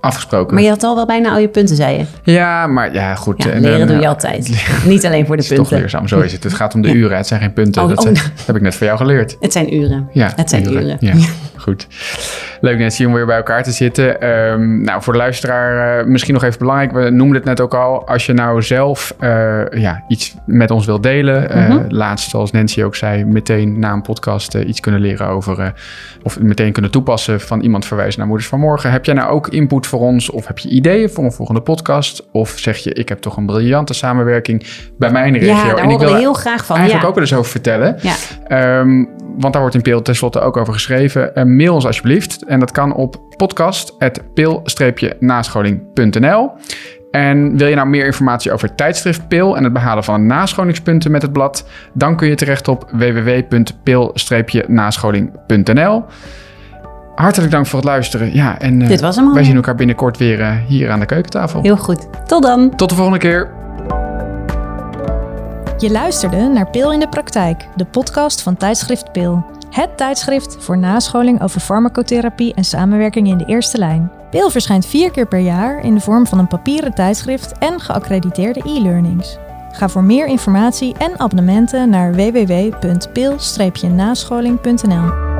afgesproken. Maar je had al wel bijna al je punten, zei je. Ja, maar ja, goed. Ja, leren doe je altijd. [laughs] Niet alleen voor de punten. Het is toch leerzaam, zo is het. Het gaat om de uren, het zijn geen punten. Oh, dat, oh, heb ik net voor jou geleerd. Het zijn uren. Ja, het zijn uren. Ja, [laughs] goed. Leuk Nancy om weer bij elkaar te zitten. Um, nou, voor de luisteraar uh, misschien nog even belangrijk. We noemden het net ook al. Als je nou zelf uh, ja, iets met ons wilt delen. -hmm. laatst, zoals Nancy ook zei, meteen na een podcast iets kunnen leren over... of meteen kunnen toepassen van iemand verwijzen naar Moeders van Morgen. Heb jij nou ook input voor ons? Of heb je ideeën voor een volgende podcast? Of zeg je, ik heb toch een briljante samenwerking bij mij in de regio. Ja, daar en ik wil heel graag van. Eigenlijk ja. ook wel eens over vertellen. Ja. Um, want daar wordt in Peel tenslotte ook over geschreven. Uh, mail ons alsjeblieft. En dat kan op podcast.pil-nascholing.nl. En wil je nou meer informatie over tijdschrift Pil en het behalen van nascholingspunten met het blad? Dan kun je terecht op www.pil-nascholing.nl. Hartelijk dank voor het luisteren. Ja, en uh, Dit was hem al. wij zien elkaar binnenkort weer uh, hier aan de keukentafel. Heel goed. Tot dan. Tot de volgende keer. Je luisterde naar Pil in de Praktijk, de podcast van tijdschrift Pil. Het tijdschrift voor nascholing over farmacotherapie en samenwerking in de eerste lijn. Pil verschijnt vier keer per jaar in de vorm van een papieren tijdschrift en geaccrediteerde e-learnings. Ga voor meer informatie en abonnementen naar www.pil-nascholing.nl.